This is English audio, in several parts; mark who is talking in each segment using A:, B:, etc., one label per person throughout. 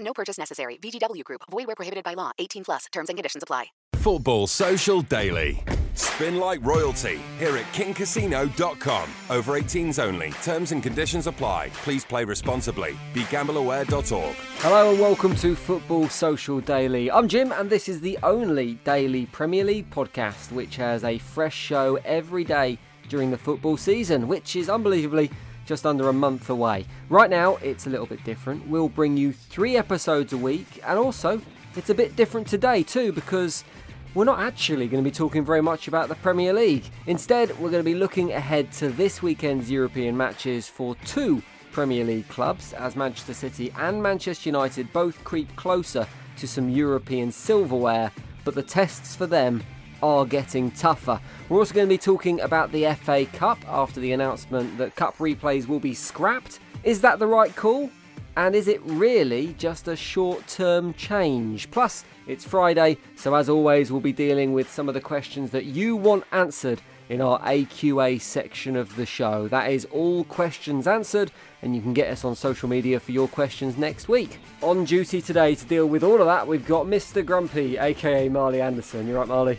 A: No purchase necessary. VGW Group. Void where prohibited by law. 18 plus. Terms and conditions apply.
B: Football Social Daily. Spin like royalty here at kingcasino.com. Over 18s only. Terms and conditions apply. Please play responsibly. BeGambleAware.org.
C: Hello and welcome to Football Social Daily. I'm Jim and this is the only daily Premier League podcast which has a fresh show every day during the football season, which is unbelievably just under a month away. Right now, it's a little bit different. We'll bring you three episodes a week, and also, it's a bit different today too because we're not actually going to be talking very much about the Premier League. Instead, we're going to be looking ahead to this weekend's European matches for two Premier League clubs as Manchester City and Manchester United both creep closer to some European silverware, but the tests for them are getting tougher. We're also going to be talking about the FA Cup after the announcement that Cup replays will be scrapped. Is that the right call? And is it really just a short term change? Plus, it's Friday, so as always, we'll be dealing with some of the questions that you want answered in our AQA section of the show. That is all questions answered, and you can get us on social media for your questions next week. On duty today to deal with all of that, we've got Mr. Grumpy, aka Marley Anderson. You're right, Marley?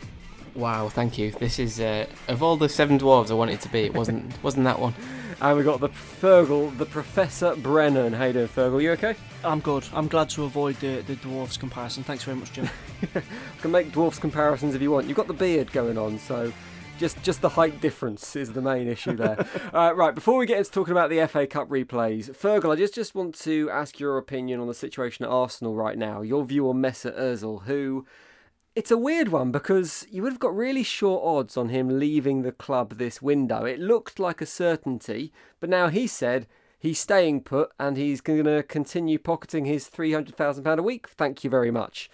D: Wow, thank you. This is uh, of all the seven dwarves I wanted to be. It wasn't wasn't that one.
C: And we've got the Fergal, the Professor Brennan. How you doing, Fergal? You okay?
E: I'm good. I'm glad to avoid the, the dwarves comparison. Thanks very much, Jim.
C: you can make dwarfs comparisons if you want. You've got the beard going on, so just just the height difference is the main issue there. uh, right, before we get into talking about the FA Cup replays, Fergal, I just, just want to ask your opinion on the situation at Arsenal right now. Your view on Mesut Ozil, who it's a weird one because you would have got really short odds on him leaving the club this window. It looked like a certainty, but now he said he's staying put and he's going to continue pocketing his £300,000 a week. Thank you very much.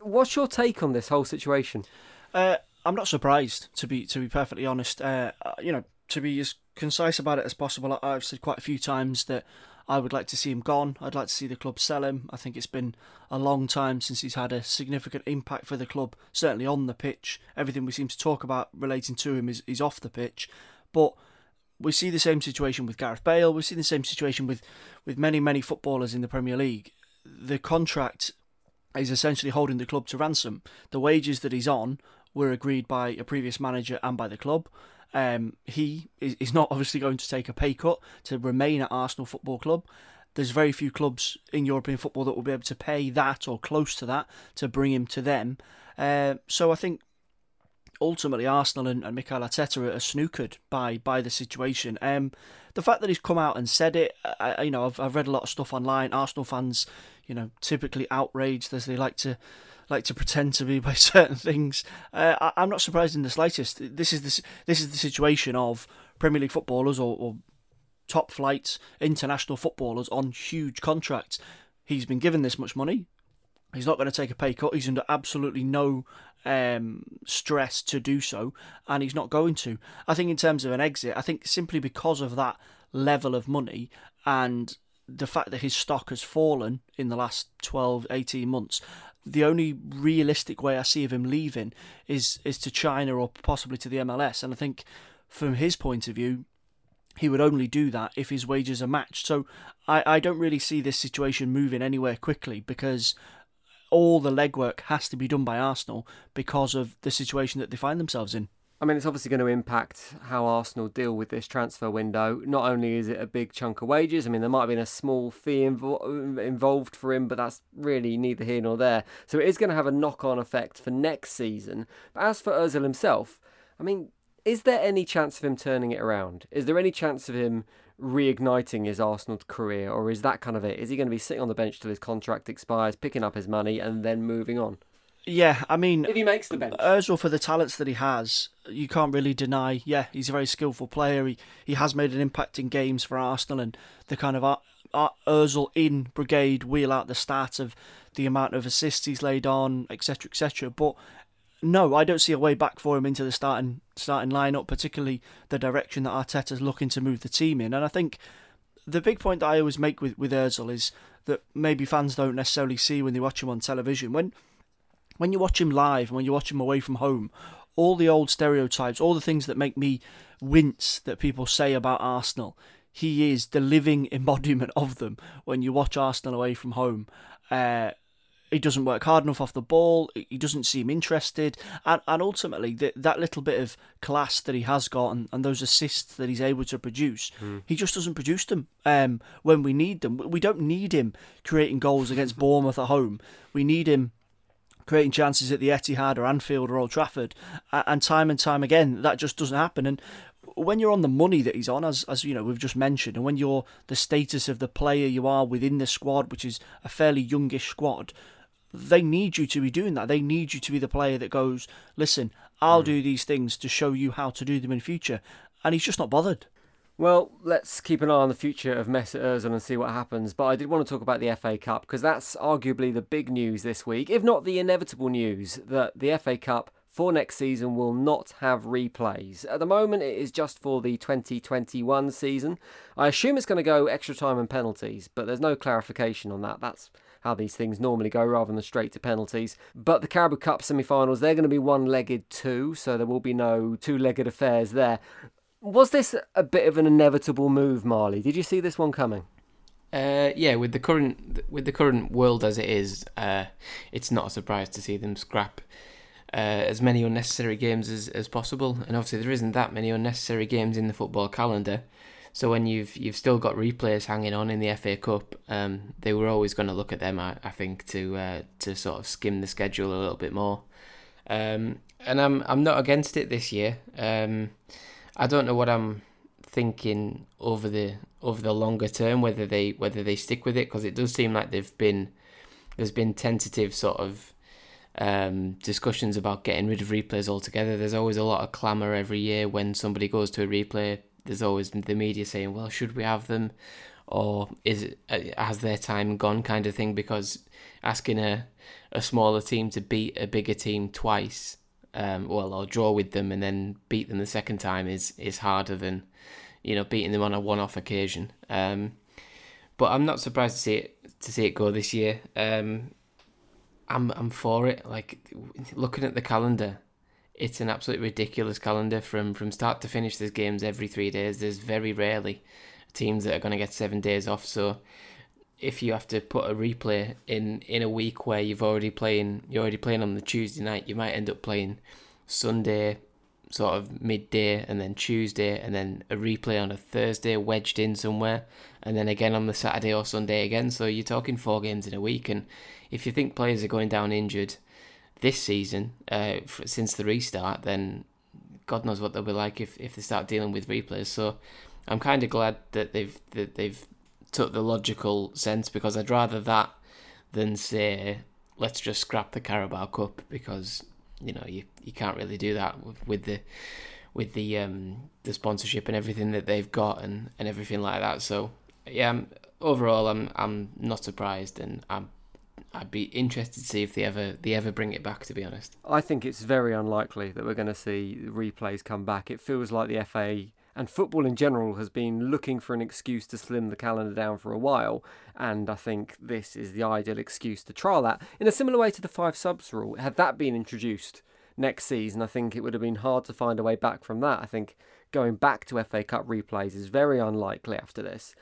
C: What's your take on this whole situation?
E: Uh, I'm not surprised, to be to be perfectly honest. Uh, you know, to be as concise about it as possible, I've said quite a few times that I would like to see him gone. I'd like to see the club sell him. I think it's been a long time since he's had a significant impact for the club, certainly on the pitch. Everything we seem to talk about relating to him is, is off the pitch. But we see the same situation with Gareth Bale. We see the same situation with, with many, many footballers in the Premier League. The contract is essentially holding the club to ransom. The wages that he's on were agreed by a previous manager and by the club. Um, he is, is not obviously going to take a pay cut to remain at Arsenal Football Club. There's very few clubs in European football that will be able to pay that or close to that to bring him to them. Uh, so I think ultimately Arsenal and, and Mikel Arteta are, snookered by by the situation. Um, the fact that he's come out and said it, I, you know, I've, I've read a lot of stuff online. Arsenal fans, you know, typically outraged as they like to like to pretend to be by certain things. Uh, I, am not surprised in the slightest. This is the, this is the situation of Premier League footballers or, or top flight international footballers on huge contracts. He's been given this much money. He's not going to take a pay cut. He's under absolutely no um, stress to do so, and he's not going to. I think, in terms of an exit, I think simply because of that level of money and the fact that his stock has fallen in the last 12, 18 months, the only realistic way I see of him leaving is is to China or possibly to the MLS. And I think from his point of view, he would only do that if his wages are matched. So I, I don't really see this situation moving anywhere quickly because all the legwork has to be done by Arsenal because of the situation that they find themselves in.
C: I mean, it's obviously going to impact how Arsenal deal with this transfer window. Not only is it a big chunk of wages, I mean, there might have been a small fee invo- involved for him, but that's really neither here nor there. So it is going to have a knock on effect for next season. But as for Ozil himself, I mean, is there any chance of him turning it around? Is there any chance of him reigniting his Arsenal career, or is that kind of it? Is he going to be sitting on the bench till his contract expires, picking up his money, and then moving on?
E: Yeah, I mean,
C: if he makes the bench,
E: Özil for the talents that he has, you can't really deny. Yeah, he's a very skillful player. He he has made an impact in games for Arsenal, and the kind of uh, uh, Özil in brigade wheel out the stat of the amount of assists he's laid on, etc., etc. But no, I don't see a way back for him into the starting starting lineup, particularly the direction that Arteta's looking to move the team in. And I think the big point that I always make with with Özil is that maybe fans don't necessarily see when they watch him on television. When when you watch him live, and when you watch him away from home, all the old stereotypes, all the things that make me wince that people say about Arsenal, he is the living embodiment of them when you watch Arsenal away from home. Uh, he doesn't work hard enough off the ball. He doesn't seem interested, and and ultimately the, that little bit of class that he has got and, and those assists that he's able to produce, mm. he just doesn't produce them um, when we need them. We don't need him creating goals against Bournemouth at home. We need him creating chances at the Etihad or Anfield or Old Trafford, and time and time again that just doesn't happen. And when you're on the money that he's on, as as you know we've just mentioned, and when you're the status of the player you are within the squad, which is a fairly youngish squad, they need you to be doing that. They need you to be the player that goes, listen, I'll mm. do these things to show you how to do them in future. And he's just not bothered.
C: Well, let's keep an eye on the future of Mesut Ozil and see what happens. But I did want to talk about the FA Cup because that's arguably the big news this week, if not the inevitable news that the FA Cup for next season will not have replays. At the moment, it is just for the 2021 season. I assume it's going to go extra time and penalties, but there's no clarification on that. That's how these things normally go rather than straight to penalties. But the Carabao Cup semi finals, they're going to be one legged too, so there will be no two legged affairs there. Was this a bit of an inevitable move, Marley? Did you see this one coming?
D: Uh, yeah, with the current with the current world as it is, uh, it's not a surprise to see them scrap uh, as many unnecessary games as, as possible. And obviously, there isn't that many unnecessary games in the football calendar. So when you've you've still got replays hanging on in the FA Cup, um, they were always going to look at them. I, I think to uh, to sort of skim the schedule a little bit more. Um, and I'm I'm not against it this year. Um, I don't know what I'm thinking over the over the longer term whether they whether they stick with it because it does seem like they've been there's been tentative sort of um, discussions about getting rid of replays altogether. There's always a lot of clamour every year when somebody goes to a replay there's always the media saying, well, should we have them? Or is it, uh, has their time gone kind of thing? Because asking a, a smaller team to beat a bigger team twice, um, well, or draw with them and then beat them the second time is, is harder than, you know, beating them on a one-off occasion. Um, but I'm not surprised to see it to see it go this year. Um, I'm I'm for it. Like looking at the calendar, it's an absolutely ridiculous calendar from from start to finish. There's games every three days. There's very rarely teams that are going to get seven days off. So if you have to put a replay in in a week where you've already playing you're already playing on the Tuesday night, you might end up playing Sunday sort of midday and then Tuesday and then a replay on a Thursday wedged in somewhere and then again on the Saturday or Sunday again. So you're talking four games in a week and if you think players are going down injured this season, uh, since the restart, then God knows what they'll be like if, if they start dealing with replays. So I'm kind of glad that they've that they've took the logical sense because I'd rather that than say let's just scrap the Carabao Cup because you know you, you can't really do that with, with the with the um the sponsorship and everything that they've got and, and everything like that. So yeah, I'm, overall I'm I'm not surprised and I'm I'd be interested to see if they ever they ever bring it back. To be honest,
C: I think it's very unlikely that we're going to see replays come back. It feels like the FA And football in general has been looking for an excuse to slim the calendar down for a while. And I think this is the ideal excuse to trial that. In a similar way to the five subs rule, had that been introduced next season, I think it would have been hard to find a way back from that. I think going back to FA Cup replays is very unlikely after this.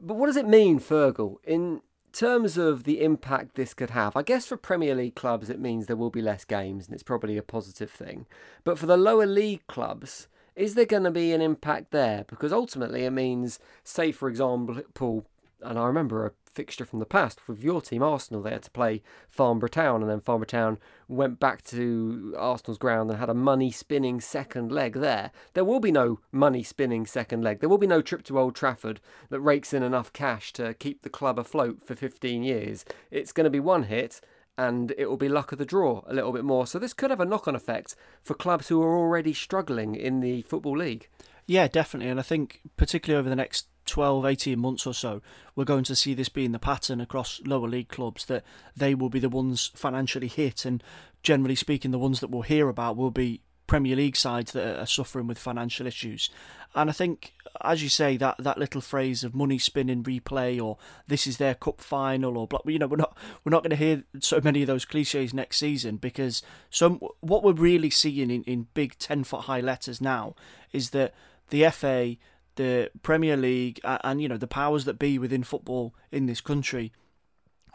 C: But what does it mean, Fergal, in terms of the impact this could have? I guess for Premier League clubs, it means there will be less games, and it's probably a positive thing. But for the lower league clubs, is there going to be an impact there? Because ultimately, it means, say, for example, and I remember a fixture from the past with your team, Arsenal. They had to play Farnborough Town, and then Farnborough Town went back to Arsenal's ground and had a money spinning second leg there. There will be no money spinning second leg. There will be no trip to Old Trafford that rakes in enough cash to keep the club afloat for 15 years. It's going to be one hit. And it will be luck of the draw a little bit more. So, this could have a knock on effect for clubs who are already struggling in the Football League.
E: Yeah, definitely. And I think, particularly over the next 12, 18 months or so, we're going to see this being the pattern across lower league clubs that they will be the ones financially hit. And generally speaking, the ones that we'll hear about will be Premier League sides that are suffering with financial issues. And I think, as you say, that, that little phrase of money spinning replay or this is their cup final or you know we're not we're not going to hear so many of those cliches next season because some what we're really seeing in, in big ten foot high letters now is that the FA the Premier League, and you know the powers that be within football in this country,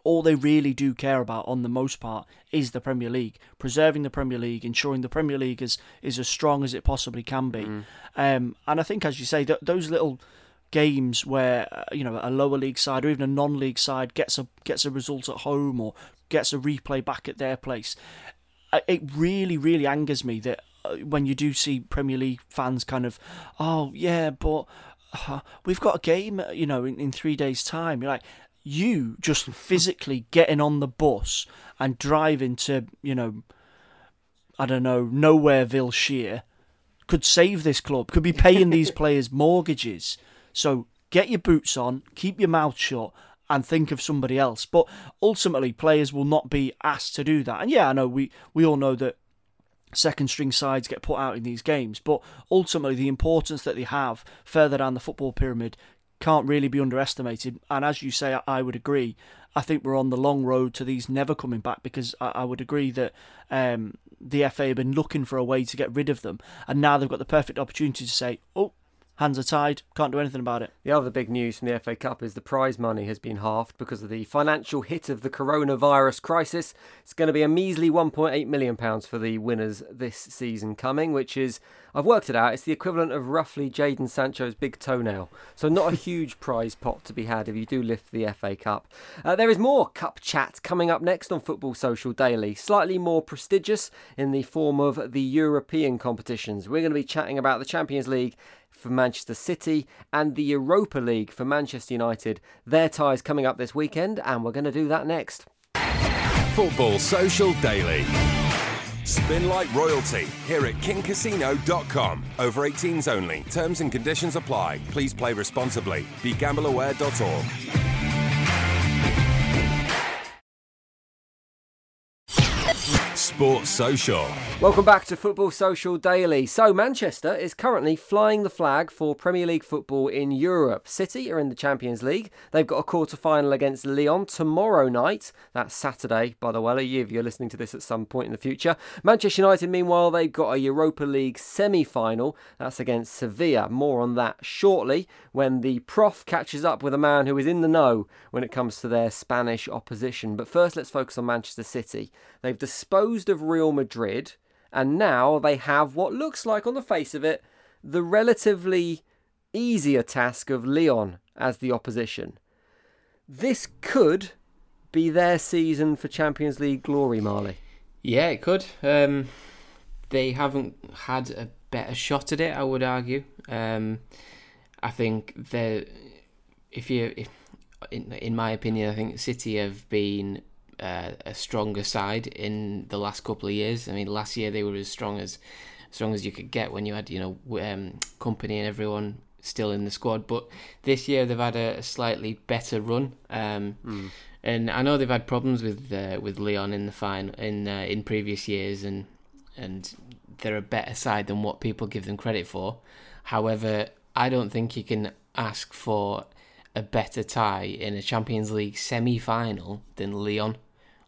E: all they really do care about, on the most part, is the Premier League, preserving the Premier League, ensuring the Premier League is is as strong as it possibly can be. Mm. Um, and I think, as you say, th- those little games where uh, you know a lower league side or even a non-league side gets a gets a result at home or gets a replay back at their place, uh, it really really angers me that uh, when you do see Premier League fans kind of, oh yeah, but uh, we've got a game, uh, you know, in, in three days' time. You're like, you just physically getting on the bus and driving to, you know, I don't know, Nowhereville Sheer could save this club, could be paying these players mortgages. So get your boots on, keep your mouth shut, and think of somebody else. But ultimately, players will not be asked to do that. And yeah, I know we, we all know that second string sides get put out in these games. But ultimately, the importance that they have further down the football pyramid can't really be underestimated. And as you say, I would agree. I think we're on the long road to these never coming back because I, would agree that um, the FA have been looking for a way to get rid of them, and now they've got the perfect opportunity to say, "Oh, hands are tied, can't do anything about it.
C: The other big news from the FA Cup is the prize money has been halved because of the financial hit of the coronavirus crisis. It's going to be a measly £1.8 million for the winners this season coming, which is, I've worked it out, it's the equivalent of roughly Jadon Sancho's big toenail. So, not a huge prize pot to be had if you do lift the FA Cup. Uh, there is more Cup chat coming up next on Football Social Daily, slightly more prestigious in the form of the European competitions. We're going to be chatting about the Champions League for Manchester City and the Europa League for Manchester United. Their ties coming up this weekend, and we're going to do that next.
B: Football Social Daily. Spin like royalty here at kingcasino.com. Over 18s only. Terms and conditions apply. Please play responsibly. BeGambleAware.org. Sports Social.
C: Welcome back to Football Social Daily. So, Manchester is currently flying the flag for Premier League football in Europe. City are in the Champions League. They've got a quarter final against Lyon tomorrow night. That's Saturday, by the way, if you're listening to this at some point in the future. Manchester United, meanwhile, they've got a Europa League semi final. That's against Sevilla. More on that shortly when the prof catches up with a man who is in the know when it comes to their Spanish opposition. But first, let's focus on Manchester City. They've disposed of Real Madrid, and now they have what looks like, on the face of it, the relatively easier task of Lyon as the opposition. This could be their season for Champions League glory, Marley.
D: Yeah, it could. Um, they haven't had a better shot at it, I would argue. Um, I think they if you, if, in, in my opinion, I think City have been uh, a stronger side in the last couple of years. I mean, last year they were as strong as strong as you could get when you had you know um, Kompany and everyone still in the squad. But this year they've had a, slightly better run. Um, mm. And I know they've had problems with uh, with Lyon in the final in uh, in previous years, and and they're a better side than what people give them credit for. However, I don't think you can ask for a better tie in a Champions League semi-final than Lyon.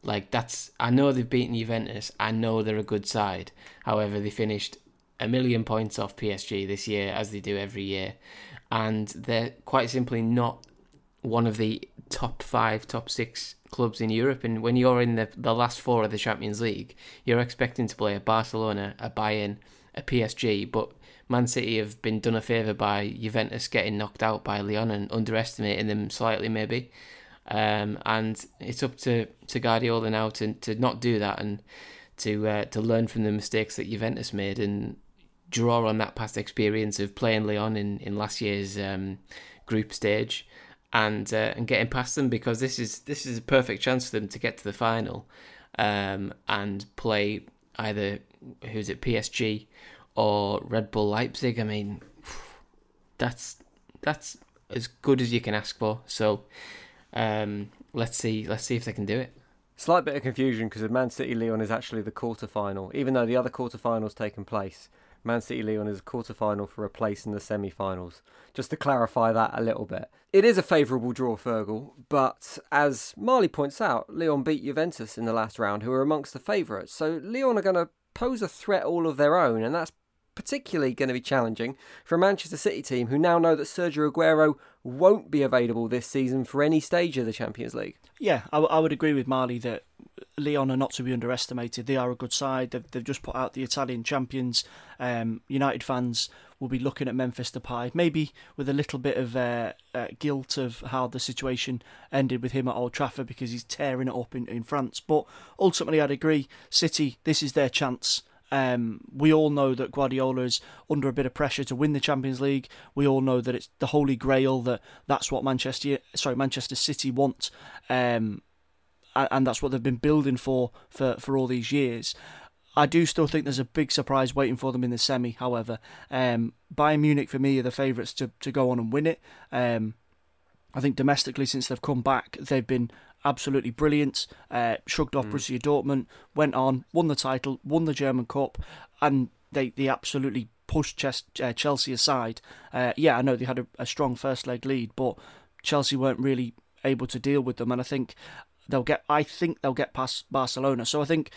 D: Like that's I know they've beaten Juventus. I know they're a good side. However, they finished a million points off PSG this year as they do every year and they're quite simply not one of the top 5, top 6 clubs in Europe and when you're in the the last 4 of the Champions League, you're expecting to play a Barcelona, a Bayern, a PSG, but Man City have been done a favour by Juventus getting knocked out by Lyon and underestimating them slightly, maybe. Um, and it's up to, to Guardiola now to, to not do that and to uh, to learn from the mistakes that Juventus made and draw on that past experience of playing Lyon in, in last year's um, group stage and uh, and getting past them because this is this is a perfect chance for them to get to the final um, and play either who's it PSG or Red Bull Leipzig. I mean, that's that's as good as you can ask for. So um, let's see let's see if they can do it.
C: Slight bit of confusion because Man City Lyon is actually the quarter final, even though the other quarter final's taken place. Man City Lyon is a quarter final for a place in the semi finals. Just to clarify that a little bit. It is a favourable draw, Fergal, but as Marley points out, Lyon beat Juventus in the last round, who are amongst the favourites. So Lyon are going to pose a threat all of their own, and that's particularly going to be challenging for a Manchester City team who now know that Sergio Aguero won't be available this season for any stage of the Champions League.
E: Yeah, I, w- I would agree with Marley that Lyon are not to be underestimated. They are a good side. They've, they've just put out the Italian champions. Um, United fans will be looking at Memphis Depay, maybe with a little bit of uh, uh, guilt of how the situation ended with him at Old Trafford because he's tearing it up in, in France. But ultimately, I'd agree. City, this is their chance. Um, we all know that Guardiola is under a bit of pressure to win the Champions League. We all know that it's the holy grail that that's what Manchester sorry Manchester City want, um, and that's what they've been building for for for all these years. I do still think there's a big surprise waiting for them in the semi. However, um, Bayern Munich for me are the favourites to to go on and win it. Um, I think domestically, since they've come back, they've been absolutely brilliant. Uh, shrugged off mm. Borussia Dortmund, went on, won the title, won the German Cup, and they, they absolutely pushed uh, Chelsea aside. Uh, yeah, I know they had a, a, strong first leg lead, but Chelsea weren't really able to deal with them, and I think they'll get. I think they'll get past Barcelona. So I think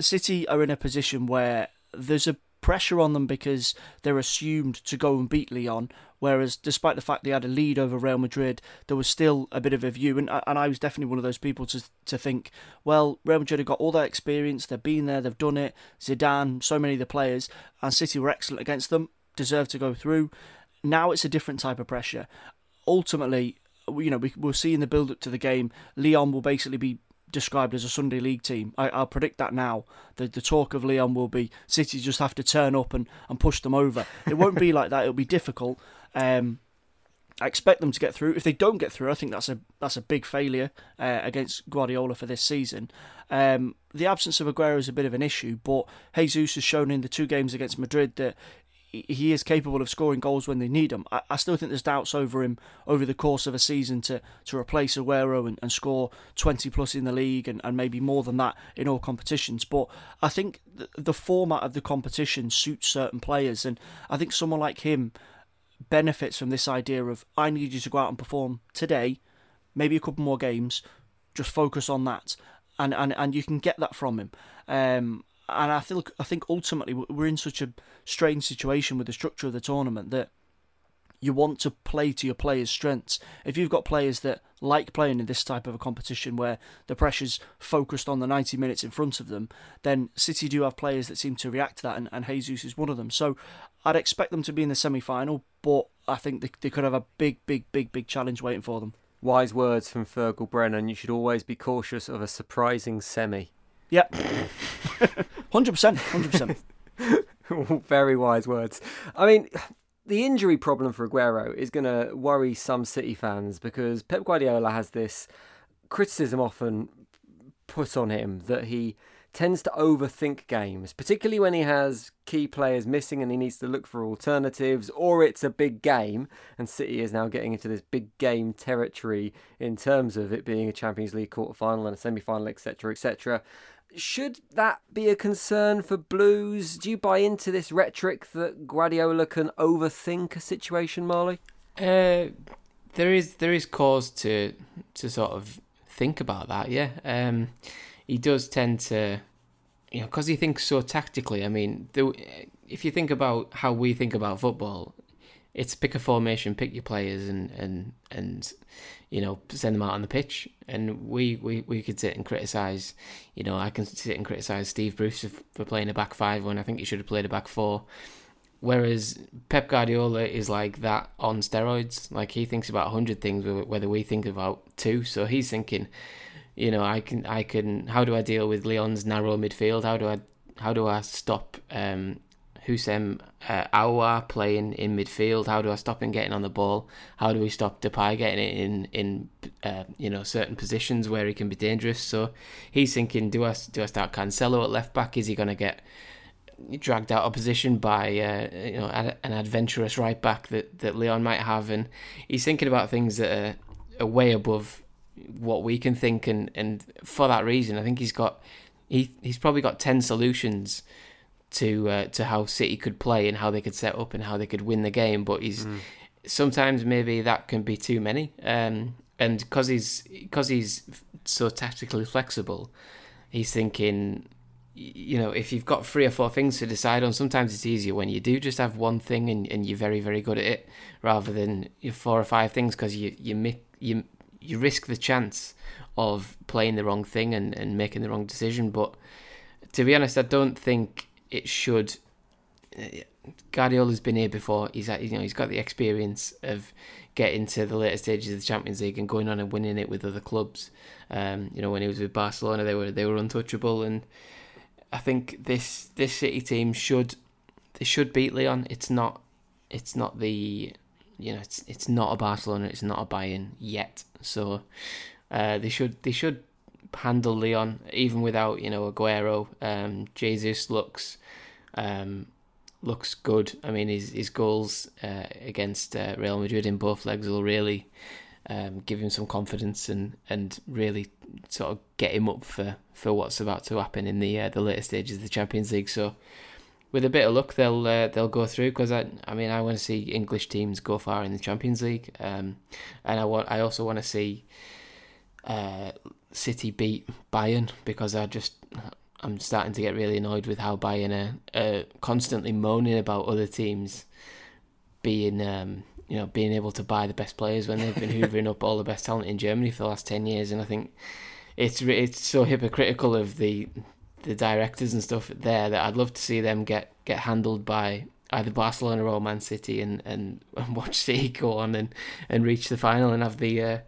E: City are in a position where there's a pressure on them because they're assumed to go and beat Lyon. Whereas, despite the fact they had a lead over Real Madrid, there was still a bit of a view, and and I was definitely one of those people to to think, well, Real Madrid have got all that experience, they've been there, they've done it. Zidane, so many of the players, and City were excellent against them, deserve to go through. Now it's a different type of pressure. Ultimately, you know, we, we'll see in the build up to the game, Lyon will basically be described as a Sunday League team. I, will predict that now. The the talk of Lyon will be City just have to turn up and, and push them over. It won't be like that. It'll be difficult. Um, I expect them to get through. If they don't get through, I think that's a that's a big failure uh, against Guardiola for this season. Um, the absence of Aguero is a bit of an issue, but Jesus has shown in the two games against Madrid that he is capable of scoring goals when they need them. I, I, still think there's doubts over him over the course of a season to, to replace Aguero and, and score 20 plus in the league and, and maybe more than that in all competitions. But I think the, the format of the competition suits certain players, and I think someone like him benefits from this idea of I need you to go out and perform today, maybe a couple more games, just focus on that. And, and, and you can get that from him. Um, and I think I think ultimately we're in such a strange situation with the structure of the tournament that you want to play to your players' strengths. If you've got players that like playing in this type of a competition where the pressure's focused on the 90 minutes in front of them, then City do have players that seem to react to that, and, and Jesus is one of them. So I'd expect them to be in the semi final, but I think they, they could have a big, big, big, big challenge waiting for them.
C: Wise words from Fergal Brennan. You should always be cautious of a surprising semi.
E: Yeah. 100%. 100%.
C: Very wise words. I mean, the injury problem for Aguero is going to worry some City fans because Pep Guardiola has this criticism often put on him that he tends to overthink games, particularly when he has key players missing and he needs to look for alternatives, or it's a big game. And City is now getting into this big game territory in terms of it being a Champions League quarter final and a semi final, etc., etc. Should that be a concern for Blues? Do you buy into this rhetoric that Guardiola can overthink a situation, Marley?
D: Uh, there is there is cause to to sort of think about that. Yeah, um, he does tend to, you know, because he thinks so tactically. I mean, the, if you think about how we think about football, it's pick a formation, pick your players, and and and you know send them out on the pitch. And we we, we could sit and criticize. You know, I can sit and criticize Steve Bruce for playing a back five when I think he should have played a back four. Whereas Pep Guardiola is like that on steroids. Like he thinks about hundred things, whether we think about two. So he's thinking, you know, I can, I can. How do I deal with Lyon's narrow midfield? How do I, how do I stop um, Houssem uh, playing in midfield? How do I stop him getting on the ball? How do we stop Depay getting it in in uh, you know certain positions where he can be dangerous? So he's thinking, do I do I start Cancelo at left back? Is he going to get dragged out of position by uh, you know an adventurous right back that, that Lyon might have, and he's thinking about things that are, are way above what we can think, and, and for that reason, I think he's got he he's probably got ten solutions to uh, to how City could play and how they could set up and how they could win the game, but he's mm. sometimes maybe that can be too many, um, and because he's because he's so tactically flexible, he's thinking you know, if you've got three or four things to decide on, sometimes it's easier when you do just have one thing and, and you're very, very good at it, rather than four or five things because you you you you risk the chance of playing the wrong thing and, and making the wrong decision. But to be honest, I don't think it should. Guardiola's been here before. He's you know he's got the experience of getting to the later stages of the Champions League and going on and winning it with other clubs. Um, you know when he was with Barcelona, they were they were untouchable and I think this this City team should they should beat Lyon. It's not it's not the you know it's it's not a Barcelona. It's not a Bayern yet. So uh, they should they should handle Lyon even without you know Aguero. Um, Jesus looks um, looks good. I mean his his goals uh, against uh, Real Madrid in both legs will really um, give him some confidence and, and really sort of get him up for, for what's about to happen in the uh, the later stages of the Champions League. So with a bit of luck, they'll uh, they'll go through because I I mean I want to see English teams go far in the Champions League, um, and I want I also want to see uh, City beat Bayern because I just I'm starting to get really annoyed with how Bayern are, are constantly moaning about other teams being um, you know, being able to buy the best players when they've been hoovering up all the best talent in Germany for the last ten years, and I think it's it's so hypocritical of the the directors and stuff there that I'd love to see them get get handled by either Barcelona or Man City and, and, and watch City go on and, and reach the final and have the uh,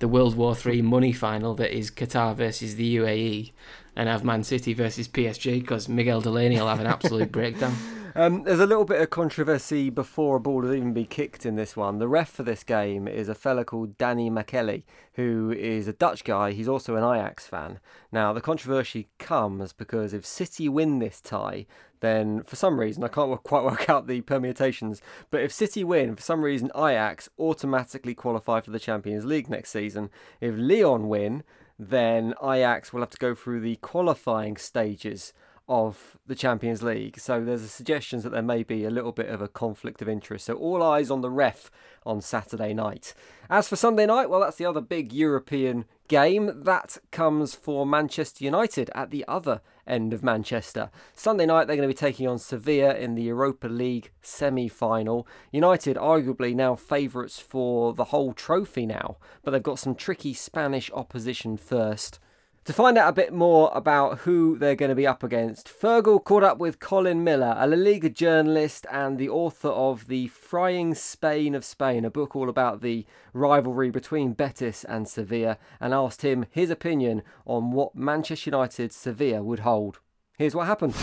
D: the World War Three money final that is Qatar versus the UAE and have Man City versus PSG because Miguel Delaney will have an absolute breakdown.
C: Um, there's a little bit of controversy before a ball has even been kicked in this one. The ref for this game is a fella called Danny Makkelie, who is a Dutch guy. He's also an Ajax fan. Now, the controversy comes because if City win this tie, then for some reason, I can't quite work out the permutations, but if City win, for some reason, Ajax automatically qualify for the Champions League next season. If Lyon win, then Ajax will have to go through the qualifying stages of the Champions League. So there's a suggestion that there may be a little bit of a conflict of interest. So all eyes on the ref on Saturday night. As for Sunday night, well, that's the other big European game. That comes for Manchester United at the other end of Manchester. Sunday night, they're going to be taking on Sevilla in the Europa League semi final. United, arguably now favourites for the whole trophy now, but they've got some tricky Spanish opposition first. To find out a bit more about who they're going to be up against, Fergal caught up with Colin Millar, a La Liga journalist and the author of The Frying Pan of Spain, a book all about the rivalry between Betis and Sevilla, and asked him his opinion on what Manchester United Sevilla would hold. Here's what happened.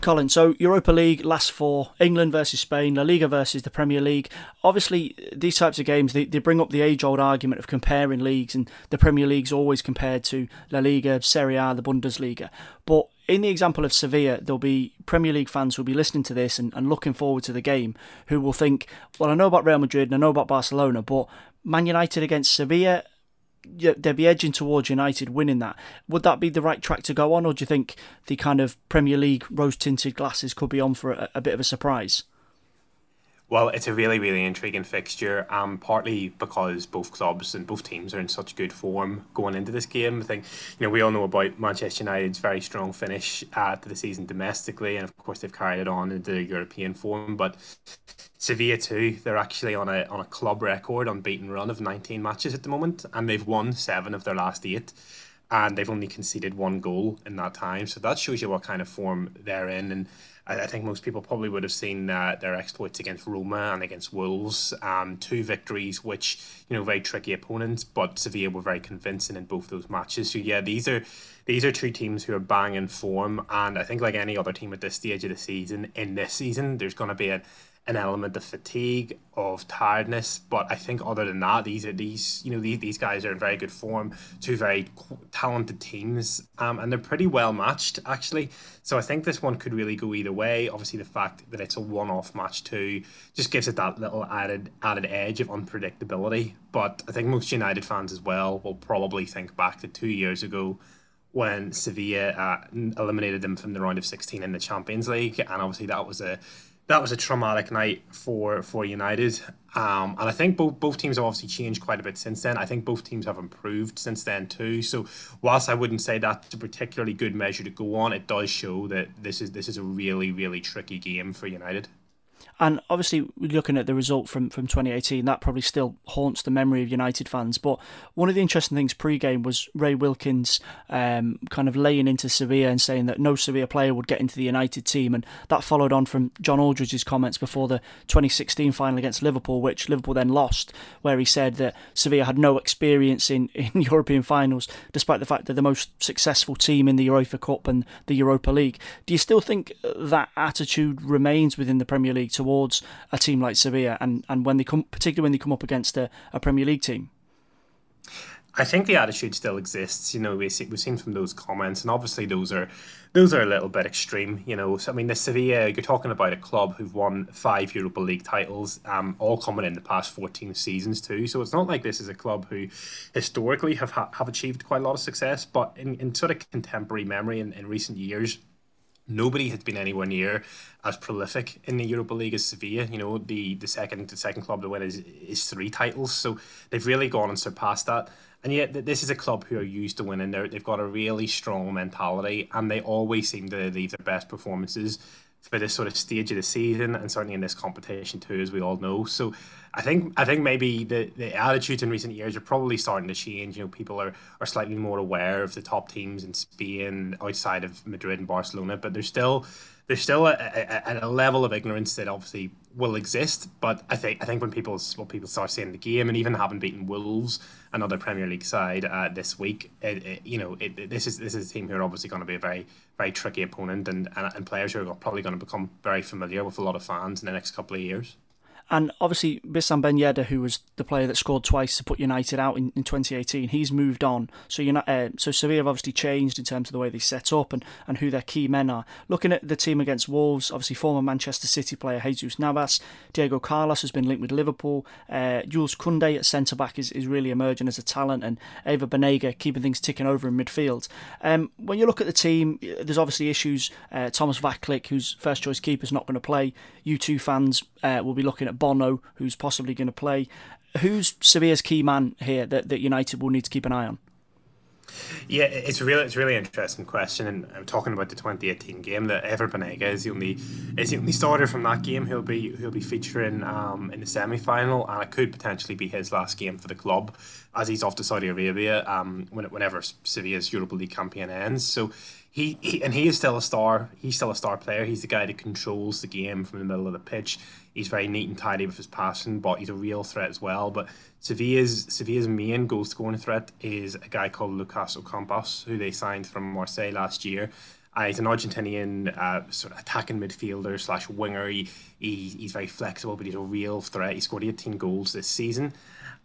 E: Colin, so Europa League last four, England versus Spain, La Liga versus the Premier League. Obviously, these types of games they, they bring up the age-old argument of comparing leagues, and the Premier League's always compared to La Liga, Serie A, the Bundesliga. But in the example of Sevilla, there'll be Premier League fans who'll be listening to this and, and looking forward to the game, who will think, well, I know about Real Madrid and I know about Barcelona, but Man United against Sevilla they'd be edging towards United winning that. Would that be the right track to go on, or do you think the kind of Premier League rose tinted glasses could be on for a, a bit of a surprise?
F: Well, it's a really, really intriguing fixture, um, partly because both clubs and both teams are in such good form going into this game. I think, you know, we all know about Manchester United's very strong finish uh, to the season domestically, and of course they've carried it on into European form. But Sevilla too, they're actually on a on a club record unbeaten run of 19 matches at the moment, and they've won seven of their last eight and they've only conceded one goal in that time. So that shows you what kind of form they're in. And I, I think most people probably would have seen uh, their exploits against Roma and against Wolves. Um, two victories, which you know very tricky opponents, but Sevilla were very convincing in both those matches. So yeah, these are these are two teams who are bang banging form, and I think like any other team at this stage of the season, in this season, there's going to be a an element of fatigue, of tiredness. But I think other than that, these are these you know these, these guys are in very good form. Two very talented teams, um, and they're pretty well matched actually. So I think this one could really go either way. Obviously, the fact that it's a one-off match too just gives it that little added added edge of unpredictability. But I think most United fans as well will probably think back to two years ago when Sevilla uh, eliminated them from the round of 16 in the Champions League, and obviously that was a that was a traumatic night for for United. Um, and I think both both teams have obviously changed quite a bit since then. I think both teams have improved since then too. So whilst I wouldn't say that's a particularly good measure to go on, it does show that this is this is a really really tricky game for United.
E: And obviously, looking at the result from, from 2018, that probably still haunts the memory of United fans. But one of the interesting things pre-game was Ray Wilkins um, kind of laying into Sevilla and saying that no Sevilla player would get into the United team. And that followed on from John Aldridge's comments before the 2016 final against Liverpool, which Liverpool then lost, where he said that Sevilla had no experience in, in European finals, despite the fact they're the most successful team in the UEFA Cup and the Europa League. Do you still think that attitude remains within the Premier League to towards a team like Sevilla, and, and when they come, particularly when they come up against a, a Premier League team?
F: I think the attitude still exists. You know, we see, we've seen from those comments, and obviously those are those are a little bit extreme. You know, so I mean, the Sevilla, you're talking about a club who've won five Europa League titles, um, all coming in the past 14 seasons too. So it's not like this is a club who historically have ha- have achieved quite a lot of success, but in, in sort of contemporary memory in, in recent years, nobody has been anywhere near as prolific in the Europa League as Sevilla. You know, the the second the second club to win is is three titles, so they've really gone and surpassed that. And yet, this is a club who are used to winning. they they've got a really strong mentality, and they always seem to leave their best performances for this sort of stage of the season, and certainly in this competition too, as we all know. So, I think I think maybe the, the attitudes in recent years are probably starting to change. You know, people are, are slightly more aware of the top teams in Spain outside of Madrid and Barcelona, but there's still there's still a, a, a, level of ignorance that obviously will exist. But I think I think when people when people start seeing the game and even having beaten Wolves, another Premier League side uh, this week, it, it, you know it, this is this is a team who are obviously going to be a very very tricky opponent and, and, and players who are probably going to become very familiar with a lot of fans in the next couple of years.
E: And obviously, Wissam Ben Yedder, who was the player that scored twice to put United out in, in 2018, he's moved on. So you uh, so Sevilla have obviously changed in terms of the way they set up and, and who their key men are. Looking at the team against Wolves, obviously former Manchester City player Jesus Navas, Diego Carlos has been linked with Liverpool. Uh, Jules Koundé at centre back is, is really emerging as a talent, and Ever Banega keeping things ticking over in midfield. Um, when you look at the team, there's obviously issues. Uh, Thomas Vaclik, whose first choice keeper, is not going to play. You two fans uh, will be looking at Bono, who's possibly going to play. Who's Sevilla's key man here that, that United will need to keep an eye on?
F: Yeah, it's really it's really interesting question, and I'm talking about the 2018 game. That Ever Banega is the only is the only starter from that game. He'll be he'll be featuring um, in the semi final, and it could potentially be his last game for the club, as he's off to Saudi Arabia. Um, whenever Sevilla's Europa League campaign ends, so he, he and he is still a star. He's still a star player. He's the guy that controls the game from the middle of the pitch. He's very neat and tidy with his passing, but he's a real threat as well. But Sevilla's Sevilla's main goal scoring threat is a guy called Lucas Ocampos, who they signed from Marseille last year. Uh, he's an Argentinian uh, sort of attacking midfielder slash winger. He, he, he's very flexible, but he's a real threat. He scored 18 goals this season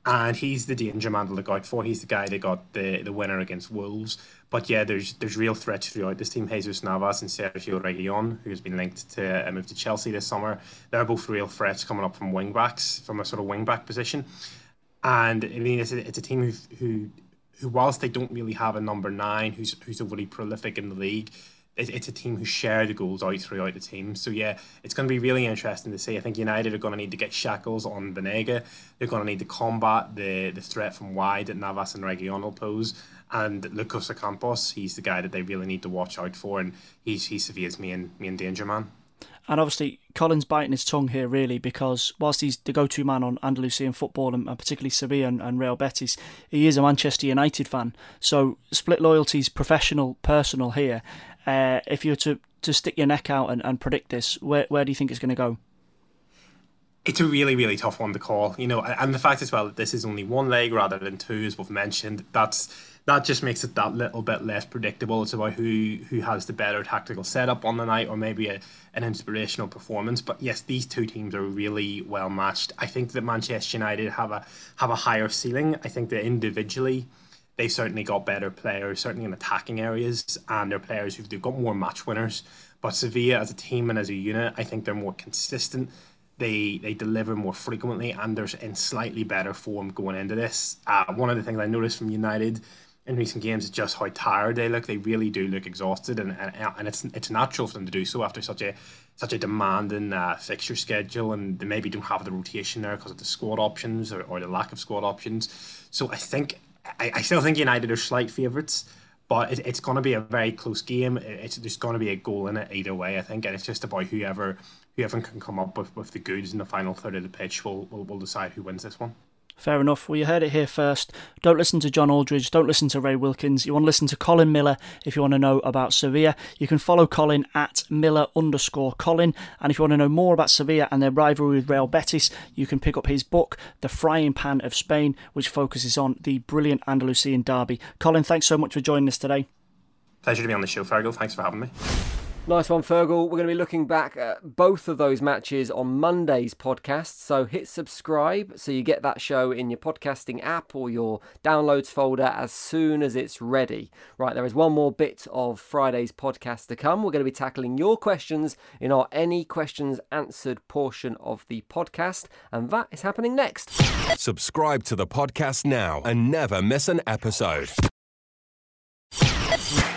F: and he's the danger man to look out for. He's the guy that got the, the winner against Wolves. But yeah, there's there's real threats throughout this team. Jesus Navas and Sergio Reguilon, who has been linked to a move to Chelsea this summer. They're both real threats coming up from wing backs, from a sort of wing back position. And I mean, it's a, it's a team who, who, who, whilst they don't really have a number nine who's who's overly prolific in the league, it's a team who share the goals out throughout the team. So yeah, it's going to be really interesting to see. I think United are going to need to get shackles on Banega. They're going to need to combat the the threat from wide that Navas and Reguilon will pose. And Lucas Ocampos, he's the guy that they really need to watch out for, and he's he's Sevilla's main main danger man.
E: And obviously, Colin's biting his tongue here, really, because whilst he's the go to man on Andalusian football, and, particularly Sevilla and, and, Real Betis, he is a Manchester United fan. So, split loyalties, professional, personal here. Uh, if you were to, to stick your neck out and, and predict this, where, where do you think it's going to go?
F: It's a really, really tough one to call, you know, and the fact as well that this is only one leg rather than two, as we've mentioned, that's that just makes it that little bit less predictable. It's about who who has the better tactical setup on the night, or maybe a, an inspirational performance. But yes, these two teams are really well matched. I think that Manchester United have a have a higher ceiling. I think that individually they've certainly got better players, certainly in attacking areas, and they're players who've they've got more match winners. But Sevilla as a team and as a unit, I think they're more consistent. They they deliver more frequently, and they're in slightly better form going into this. Uh, one of the things I noticed from United in recent games is just how tired they look. They really do look exhausted, and and, and it's it's natural for them to do so after such a such a demanding uh, fixture schedule, and they maybe don't have the rotation there because of the squad options or, or the lack of squad options. So I think I, I still think United are slight favourites, but it, it's going to be a very close game. It's there's going to be a goal in it either way, I think, and it's just about whoever whoever can come up with, with the goods in the final third of the pitch will will, will decide who wins this one.
E: Fair enough. Well, you heard it here first. Don't listen to John Aldridge. Don't listen to Ray Wilkins. You want to listen to Colin Millar if you want to know about Sevilla. You can follow Colin at Millar underscore Colin. And if you want to know more about Sevilla and their rivalry with Real Betis, you can pick up his book, The Frying Pan of Spain, which focuses on the brilliant Andalusian derby. Colin, thanks so much for joining us today.
F: Pleasure to be on the show, Fergal. Thanks for having me.
C: Nice one, Fergal. We're going to be looking back at both of those matches on Monday's podcast. So hit subscribe so you get that show in your podcasting app or your downloads folder as soon as it's ready. Right, there is one more bit of Friday's podcast to come. We're going to be tackling your questions in our Any Questions Answered portion of the podcast, and that is happening next.
B: Subscribe to the podcast now and never miss an episode.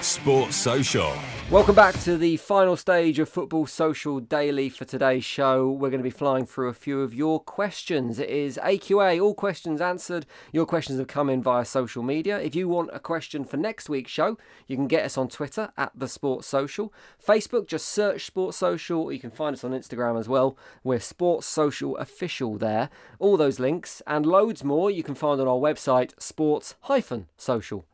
B: Sports Social.
C: Welcome back to the final stage of Football Social Daily for today's show. We're going to be flying through a few of your questions. It is AQA, all questions answered. Your questions have come in via social media. If you want a question for next week's show, you can get us on Twitter at the Sports Social. Facebook, just search Sports Social, or you can find us on Instagram as well. We're Sports Social Official there. All those links and loads more you can find on our website, sports-social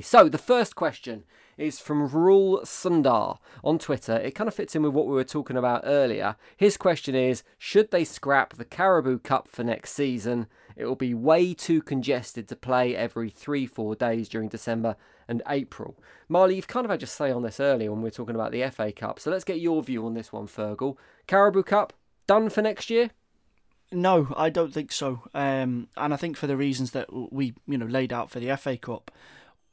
C: So the first question is from Rule Sundar on Twitter. It kind of fits in with what we were talking about earlier. His question is Should they scrap the Carabao Cup for next season? It will be way too congested to play every three, four days during December and April. Marley, you've kind of had your say on this earlier when we were talking about the FA Cup. So let's get your view on this one, Fergal. Carabao Cup, done for next year?
E: No, I don't think so. Um, and I think for the reasons that we, you know, laid out for the FA Cup,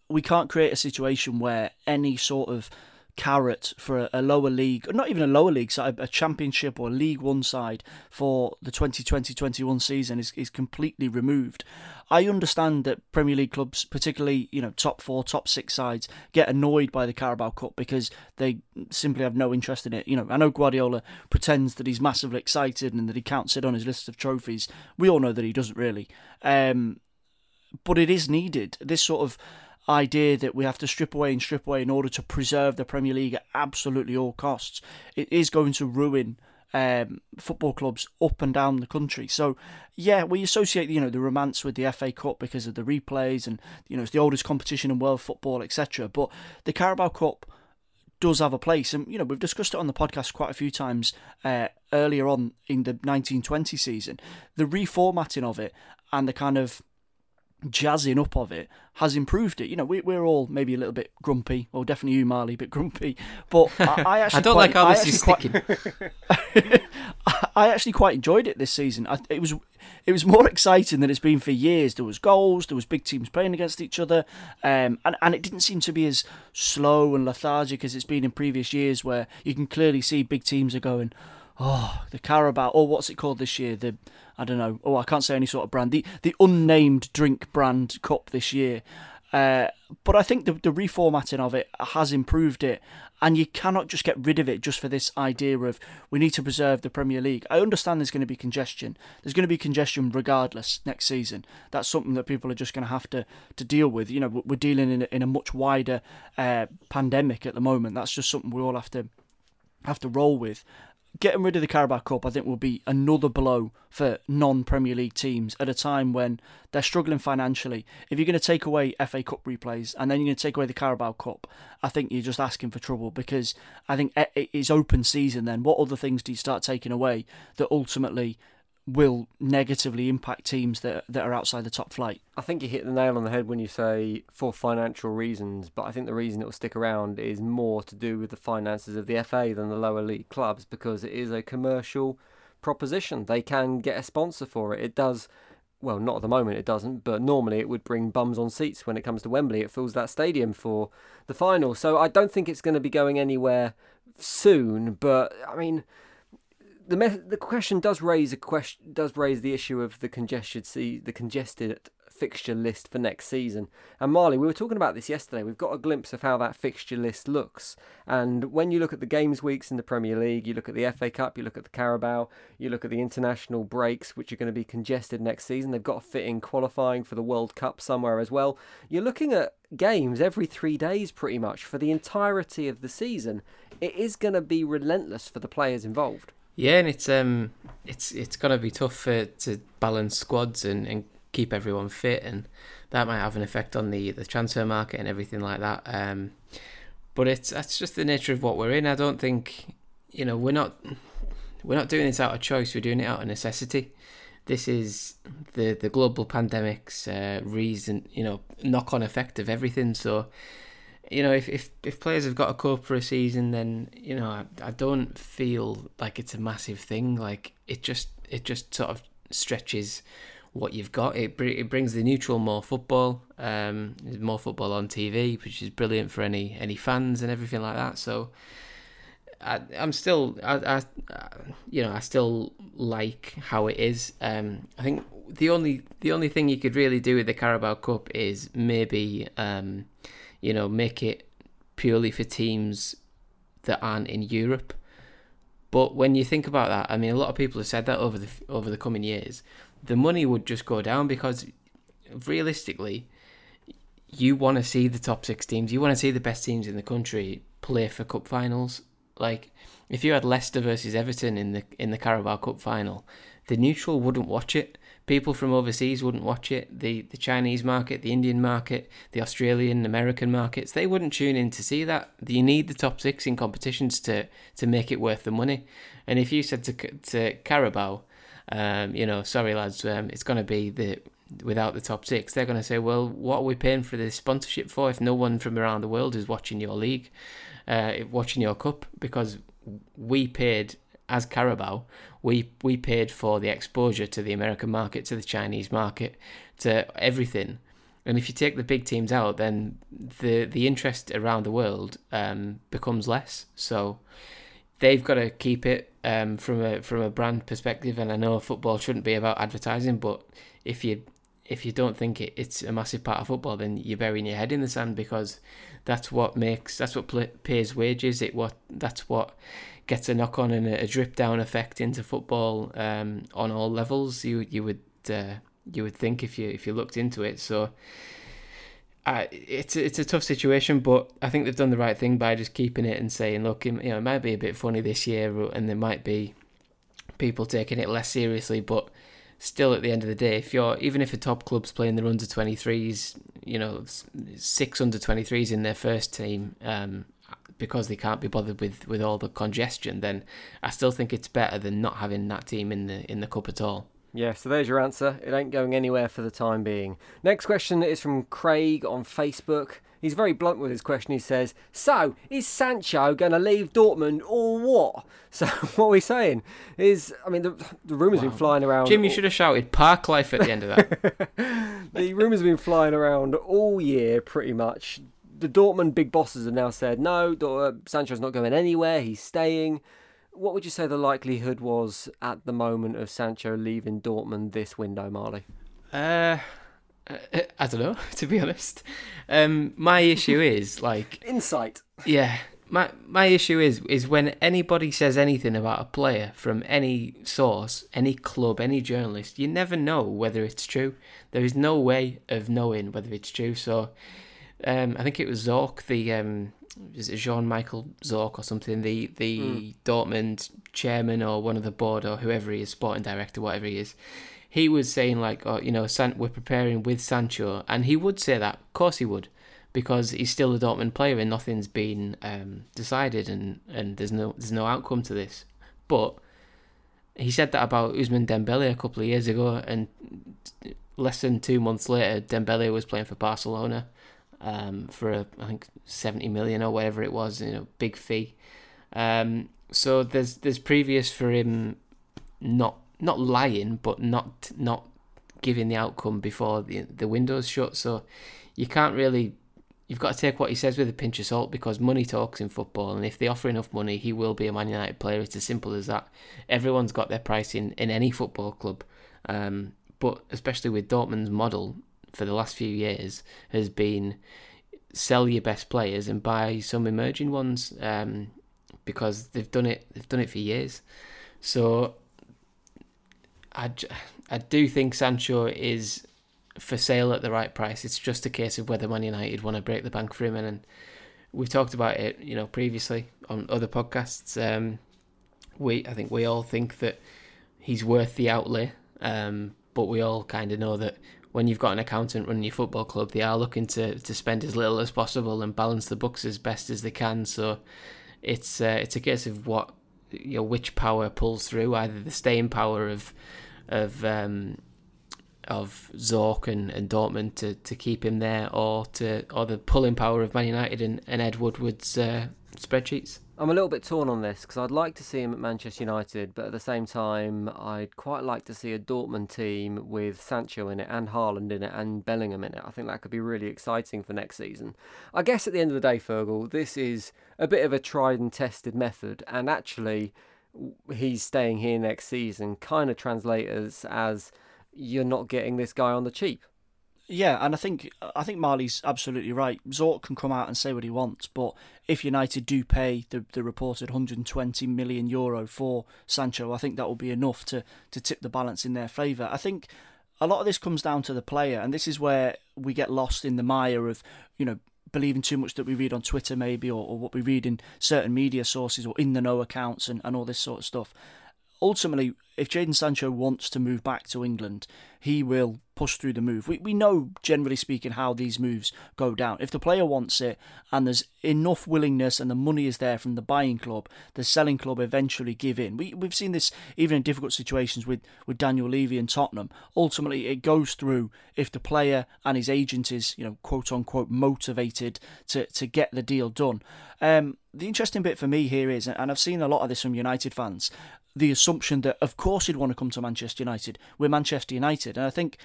E: we can't create a situation where any sort of carrot for a, lower league, not even a lower league side, a championship or League One side for the 2020-21 season is, is completely removed. I understand that Premier League clubs, particularly you know top four, top six sides, get annoyed by the Carabao Cup because they simply have no interest in it. You know, I know Guardiola pretends that he's massively excited and that he counts it on his list of trophies. We all know that he doesn't really. Um, but it is needed. This sort of idea that we have to strip away and strip away in order to preserve the Premier League at absolutely all costs. It is going to ruin um, football clubs up and down the country. So, yeah, we associate you know the romance with the FA Cup because of the replays and you know it's the oldest competition in world football, etc. But the Carabao Cup does have a place, and you know we've discussed it on the podcast quite a few times uh, earlier on in the 1920 season. The reformatting of it and the kind of jazzing up of it has improved it. You know, we, we're all maybe a little bit grumpy, or definitely you, Marley, a bit grumpy. But I, I actually
D: I don't
E: quite,
D: like how this is
E: actually quite- I actually quite enjoyed it this season. I, it was it was more exciting than it's been for years. There was goals, there was big teams playing against each other, um, and and it didn't seem to be as slow and lethargic as it's been in previous years, where you can clearly see big teams are going. Oh, the Carabao, or what's it called this year? The I don't know. Oh, I can't say any sort of brand. The the unnamed drink brand cup this year. Uh, but I think the, the reformatting of it has improved it, and you cannot just get rid of it just for this idea of we need to preserve the Premier League. I understand there's going to be congestion. There's going to be congestion regardless next season. That's something that people are just going to have to, to deal with. You know, we're dealing in a, in a much wider uh, pandemic at the moment. That's just something we all have to have to roll with getting rid of the Carabao Cup, I think, will be another blow for non Premier League teams at a time when they're struggling financially. If you're going to take away FA Cup replays and then you're going to take away the Carabao Cup, I think you're just asking for trouble because I think it is open season then. What other things do you start taking away that ultimately will negatively impact teams that that are outside the top flight.
C: I think you hit the nail on the head when you say for financial reasons, but I think the reason it will stick around is more to do with the finances of the FA than the lower league clubs because it is a commercial proposition. They can get a sponsor for it. It does well, not at the moment it doesn't, but normally it would bring bums on seats when it comes to Wembley. It fills that stadium for the final. So I don't think it's going to be going anywhere soon, but I mean the me- the question does raise a question does raise the issue of the congested see the congested fixture list for next season. And Marley, we were talking about this yesterday. We've got a glimpse of how that fixture list looks. And when you look at the games weeks in the Premier League, you look at the FA Cup, you look at the Carabao, you look at the international breaks, which are going to be congested next season. They've got to fit in qualifying for the World Cup somewhere as well. You're looking at games every three days pretty much for the entirety of the season. It is going to be relentless for the players involved.
D: Yeah, and it's um, it's it's gonna be tough for, to balance squads and, and keep everyone fit, and that might have an effect on the, the transfer market and everything like that. Um, but it's that's just the nature of what we're in. I don't think you know we're not we're not doing this out of choice. We're doing it out of necessity. This is the the global pandemic's uh, reason, you know, knock on effect of everything. So you know, if, if if players have got a cope for a season, then you know, I, I don't feel like it's a massive thing. Like it just it just sort of stretches what you've got. It it brings the neutral more football, um, more football on TV, which is brilliant for any any fans and everything like that. So. I, I'm still, I, I, you know, I still like how it is. Um, I think the only, the only thing you could really do with the Carabao Cup is maybe, um, you know, make it purely for teams that aren't in Europe. But when you think about that, I mean, a lot of people have said that over the over the coming years, the money would just go down because realistically, you want to see the top six teams, you want to see the best teams in the country play for cup finals. Like, if you had Leicester versus Everton in the in the Carabao Cup final, the neutral wouldn't watch it people from overseas wouldn't watch it. The the Chinese market, the Indian market, the Australian, American markets, they wouldn't tune in to see that. You need the top six in competitions to to make it worth the money. And if you said to to Carabao, um, you know, sorry lads, um, it's going to be the without the top six, they're going to say, well, what are we paying for this sponsorship for if no one from around the world is watching your league, uh, watching your cup? Because we paid as Carabao, we we paid for the exposure to the American market, to the Chinese market, to everything. And if you take the big teams out, then the the interest around the world um, becomes less. So they've got to keep it um, from a from a brand perspective. And I know football shouldn't be about advertising, but if you if you don't think it, it's a massive part of football, then you're burying your head in the sand because that's what makes that's what pays wages. It what that's what gets a knock on and a, a drip down effect into football um, on all levels. You you would uh, you would think if you if you looked into it. So. Uh, it's it's a tough situation, but I think they've done the right thing by just keeping it and saying, look, you know, it might be a bit funny this year, and there might be people taking it less seriously, but still at the end of the day, if you're even if a top club's playing their under 23s, you know, six under 23s in their first team, um, because they can't be bothered with, with all the congestion, then I still think it's better than not having that team in the in the cup at all.
C: Yeah, so there's your answer. It ain't going anywhere for the time being. Next question is from Craig on Facebook. He's very blunt with his question. He says, So, is Sancho going to leave Dortmund or what? So, what we're we saying is, I mean, the, the rumours wow. been flying around.
D: Jim, you should have shouted Park Life at the end of that.
C: the rumours have been flying around all year, pretty much. The Dortmund big bosses have now said, No, uh, Sancho's not going anywhere. He's staying. What would you say the likelihood was at the moment of Sancho leaving Dortmund this window, Marley?
D: Uh, I don't know, to be honest. Um, my issue is like
C: insight.
D: Yeah, my my issue is is when anybody says anything about a player from any source, any club, any journalist, you never know whether it's true. There is no way of knowing whether it's true. So, um, I think it was Zorc, the um, is it Jean Michael Zorc or something, the the mm. Dortmund chairman or one of the board or whoever he is, sporting director, whatever he is he was saying like, oh, you know, San- we're preparing with Sancho, and he would say that. Of course, he would, because he's still a Dortmund player, and nothing's been um, decided, and, and there's no there's no outcome to this. But he said that about Ousmane Dembele a couple of years ago, and less than two months later, Dembele was playing for Barcelona um, for a, I think seventy million or whatever it was, you know, big fee. Um, so there's there's previous for him not not lying, but not not giving the outcome before the the window's shut. So you can't really. You've got to take what he says with a pinch of salt because money talks in football, and if they offer enough money, he will be a Man United player. It's as simple as that. Everyone's got their price in, in any football club, um, but especially with Dortmund's model for the last few years has been sell your best players and buy some emerging ones um, because they've done it. They've done it for years. So I, I do think Sancho is for sale at the right price. It's just a case of whether Man United want to break the bank for him. And, we've talked about it, you know, previously on other podcasts. Um, we, I think we all think that he's worth the outlay, um, but we all kind of know that when you've got an accountant running your football club, they are looking to, to spend as little as possible and balance the books as best as they can. So it's uh, it's a case of what you know which power pulls through, either the staying power of of um, of Zorc and, and Dortmund to, to keep him there, or to or the pulling power of Man United and, and Ed Woodward's uh, spreadsheets.
C: I'm a little bit torn on this because I'd like to see him at Manchester United, but at the same time, I'd quite like to see a Dortmund team with Sancho in it and Haaland in it and Bellingham in it. I think that could be really exciting for next season. I guess at the end of the day, Fergal, this is a bit of a tried and tested method, and actually, he's staying here next season kind of translates as you're not getting this guy on the cheap.
E: Yeah, and I think I think Marley's absolutely right. Zorc can come out and say what he wants, but if United do pay the, the reported 120 million euro for Sancho, I think that will be enough to, to tip the balance in their favour. I think a lot of this comes down to the player, and this is where we get lost in the mire of you know believing too much that we read on Twitter, maybe, or, or what we read in certain media sources or in the know accounts and, and all this sort of stuff. Ultimately, if Jadon Sancho wants to move back to England, he will push through the move. We, we know, generally speaking, how these moves go down. If the player wants it and there's enough willingness and the money is there from the buying club, the selling club eventually give in. We, we've seen this even in difficult situations with, with Daniel Levy and Tottenham. Ultimately, it goes through if the player and his agent is, you know, quote unquote, motivated to, to get the deal done. Um, the interesting bit for me here is, and I've seen a lot of this from United fans, the assumption that of course he'd want to come to Manchester United. We're Manchester United, and I think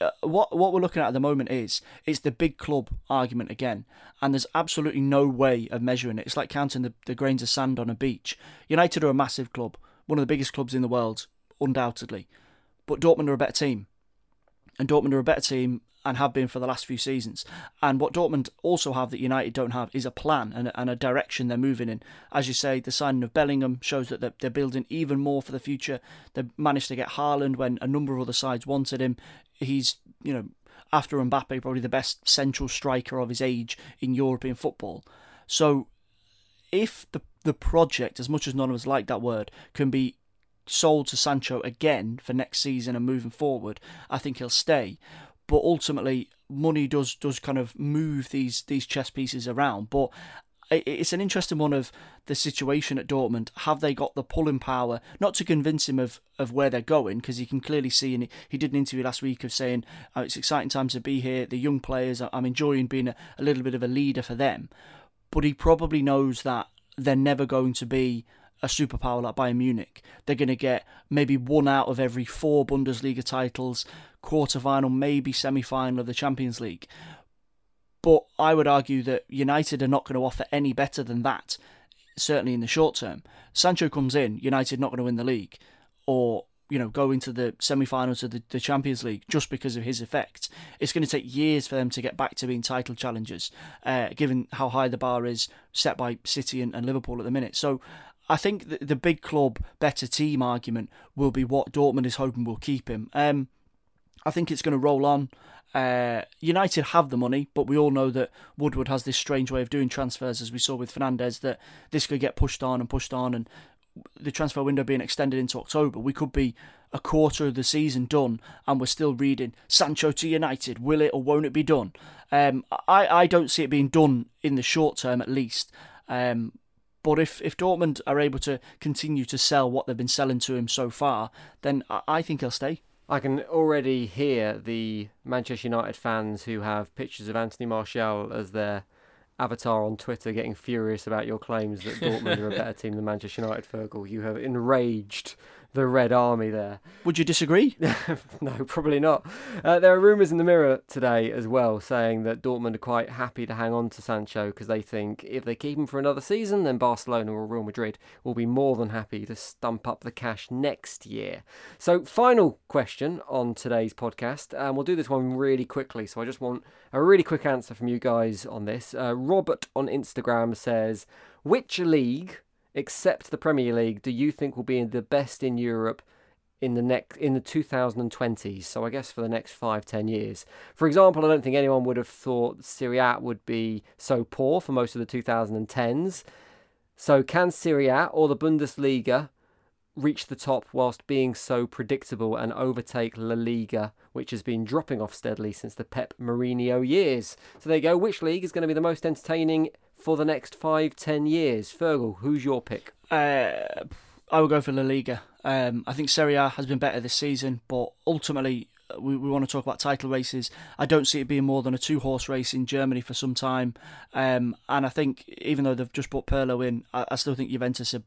E: uh, what what we're looking at at the moment is it's the big club argument again, and there's absolutely no way of measuring it. It's like counting the, the grains of sand on a beach. United are a massive club, one of the biggest clubs in the world, undoubtedly, but Dortmund are a better team, and Dortmund are a better team and have been for the last few seasons. And what Dortmund also have that United don't have is a plan and, and a direction they're moving in. As you say, the signing of Bellingham shows that they're, they're building even more for the future. They managed to get Haaland when a number of other sides wanted him. He's, you know, after Mbappe, probably the best central striker of his age in European football. So if the the project, as much as none of us like that word, can be sold to Sancho again for next season and moving forward, I think he'll stay but ultimately money does does kind of move these these chess pieces around. But it's an interesting one of the situation at Dortmund. Have they got the pulling power, not to convince him of, of where they're going, because he can clearly see, and he did an interview last week of saying, oh, it's exciting times to be here, the young players, I'm enjoying being a, a little bit of a leader for them. But he probably knows that they're never going to be a superpower like Bayern Munich. They're going to get maybe one out of every four Bundesliga titles, quarter final, maybe semi final of the Champions League. But I would argue that United are not going to offer any better than that, certainly in the short term. Sancho comes in, United not going to win the league, or you know, go into the semi-finals of the, the Champions League just because of his effect. It's going to take years for them to get back to being title challengers, uh, given how high the bar is set by City and, and Liverpool at the minute. So I think the, the, big club, better team argument will be what Dortmund is hoping will keep him. Um, I think it's going to roll on. Uh, United have the money, but we all know that Woodward has this strange way of doing transfers, as we saw with Fernandes, that this could get pushed on and pushed on, and the transfer window being extended into October, we could be a quarter of the season done, and we're still reading Sancho to United. Will it or won't it be done? Um, I I don't see it being done in the short term, at least. Um, but if, if Dortmund are able to continue to sell what they've been selling to him so far, then I think he'll stay.
C: I can already hear the Manchester United fans who have pictures of Anthony Martial as their avatar on Twitter getting furious about your claims that Dortmund are a better team than Manchester United, Fergal. You have enraged the Red Army there.
E: Would you disagree?
C: no, probably not. Uh, there are rumours in the Mirror today as well saying that Dortmund are quite happy to hang on to Sancho because they think if they keep him for another season, then Barcelona or Real Madrid will be more than happy to stump up the cash next year. So, final question on today's podcast, and we'll do this one really quickly. So, I just want a really quick answer from you guys on this. Uh, Robert on Instagram says, which league except the Premier League, do you think will be the best in Europe in the next in the 2020s? So I guess for the next five, ten years. For example, I don't think anyone would have thought Serie A would be so poor for most of the 2010s. So can Serie A or the Bundesliga reach the top whilst being so predictable and overtake La Liga, which has been dropping off steadily since the Pep Mourinho years? So there you go. Which league is going to be the most entertaining for the next five, ten years? Fergal, who's your pick?
E: Uh, I will go for La Liga. Um, I think Serie A has been better this season, but ultimately, uh, we, we want to talk about title races. I don't see it being more than a two horse race in Germany for some time. Um, and I think, even though they've just put Pirlo in, I, I still think Juventus are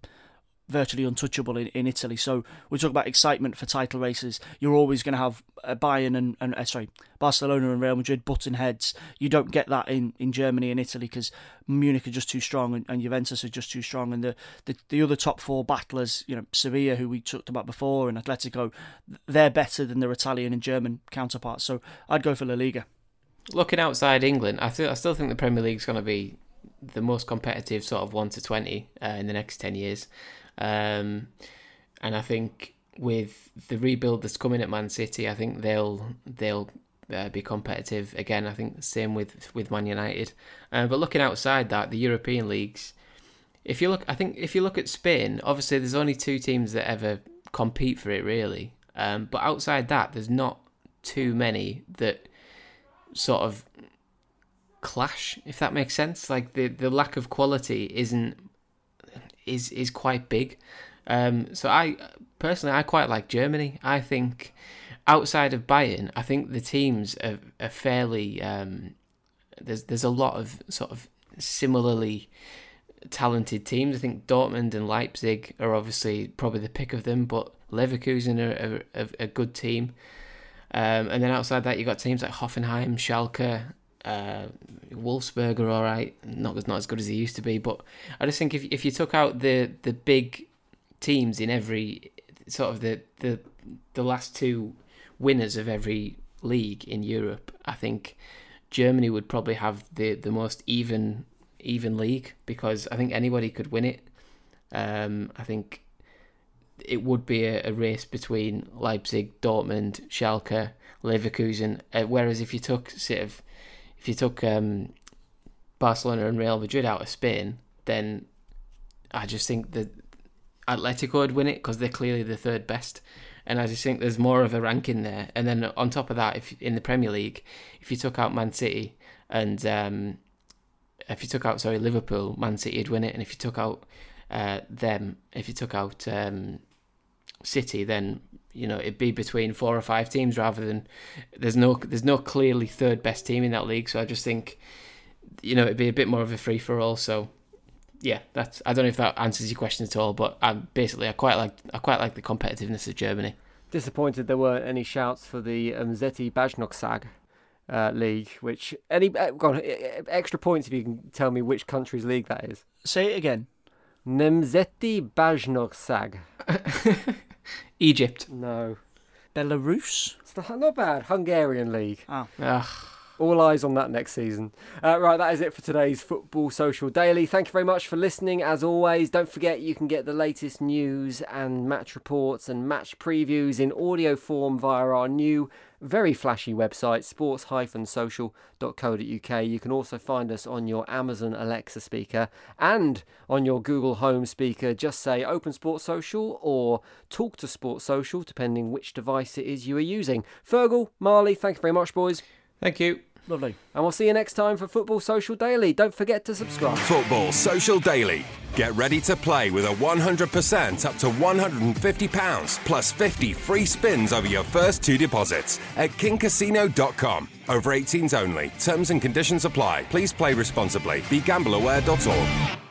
E: virtually untouchable in, in Italy. So we talk about excitement for title races. You're always going to have uh, Bayern and, and uh, sorry Barcelona and Real Madrid butting heads. You don't get that in, in Germany and Italy because Munich are just too strong and, and Juventus are just too strong. And the, the the other top four battlers, you know Sevilla, who we talked about before, and Atletico, they're better than their Italian and German counterparts. So I'd go for La Liga.
D: Looking outside England, I, th- I still think the Premier League is going to be the most competitive sort of 1 to 20 uh, in the next 10 years. Um, and I think with the rebuild that's coming at Man City, I think they'll they'll uh, be competitive again. I think the same with with Man United. Uh, but looking outside that, the European leagues, if you look, I think if you look at Spain, obviously there's only two teams that ever compete for it really. Um, but outside that, there's not too many that sort of clash, if that makes sense. Like the the lack of quality isn't is is quite big. Um, so I personally I quite like Germany. I think outside of Bayern, I think the teams are, are fairly um, there's there's a lot of sort of similarly talented teams. I think Dortmund and Leipzig are obviously probably the pick of them, but Leverkusen are a, a, a good team. Um, and then outside that, you've got teams like Hoffenheim, Schalke, uh, Wolfsburg are all right, not not as good as they used to be. But I just think if if you took out the the big teams in every sort of the the the last two winners of every league in Europe, I think Germany would probably have the the most even even league because I think anybody could win it. Um, I think it would be a, a, race between Leipzig, Dortmund, Schalke, Leverkusen. Uh, whereas if you took sort of if you took um, Barcelona and Real Madrid out of Spain, then I just think that Atletico would win it because they're clearly the third best. And I just think there's more of a ranking there. And then on top of that, if in the Premier League, if you took out Man City and um, if you took out sorry Liverpool, Man City would win it, and if you took out uh, them, if you took out um, City, then you know it'd be between four or five teams rather than there's no there's no clearly third best team in that league. So I just think you know it'd be a bit more of a free for all. So yeah, that's I don't know if that answers your question at all, but I basically I quite like I quite like the competitiveness of Germany.
C: Disappointed there weren't any shouts for the um, Zeti Bajnoksag uh, league. Which any uh, go on, extra points if you can tell me which country's league that is.
E: Say it again.
C: Nemzeti Bajnoksag.
D: Egypt.
C: No.
E: Belarus.
C: It's the, not bad. Hungarian league.
E: Oh.
D: Ugh.
C: All eyes on that next season. Uh, right, that is it for today's Football Social Daily. Thank you very much for listening. As always, don't forget you can get the latest news and match reports and match previews in audio form via our new, very flashy website, sports-social.co.uk. You can also find us on your Amazon Alexa speaker and on your Google Home speaker. Just say Open Sports Social or Talk to Sports Social, depending which device it is you are using. Fergal, Marley, thank you very much, boys.
D: Thank you.
E: Lovely.
C: And we'll see you next time for Football Social Daily. Don't forget to subscribe.
B: Football Social Daily. Get ready to play with a 100% up to £150 plus 50 free spins over your first two deposits at kingcasino.com. Over 18s only. Terms and conditions apply. Please play responsibly. BeGambleAware.org.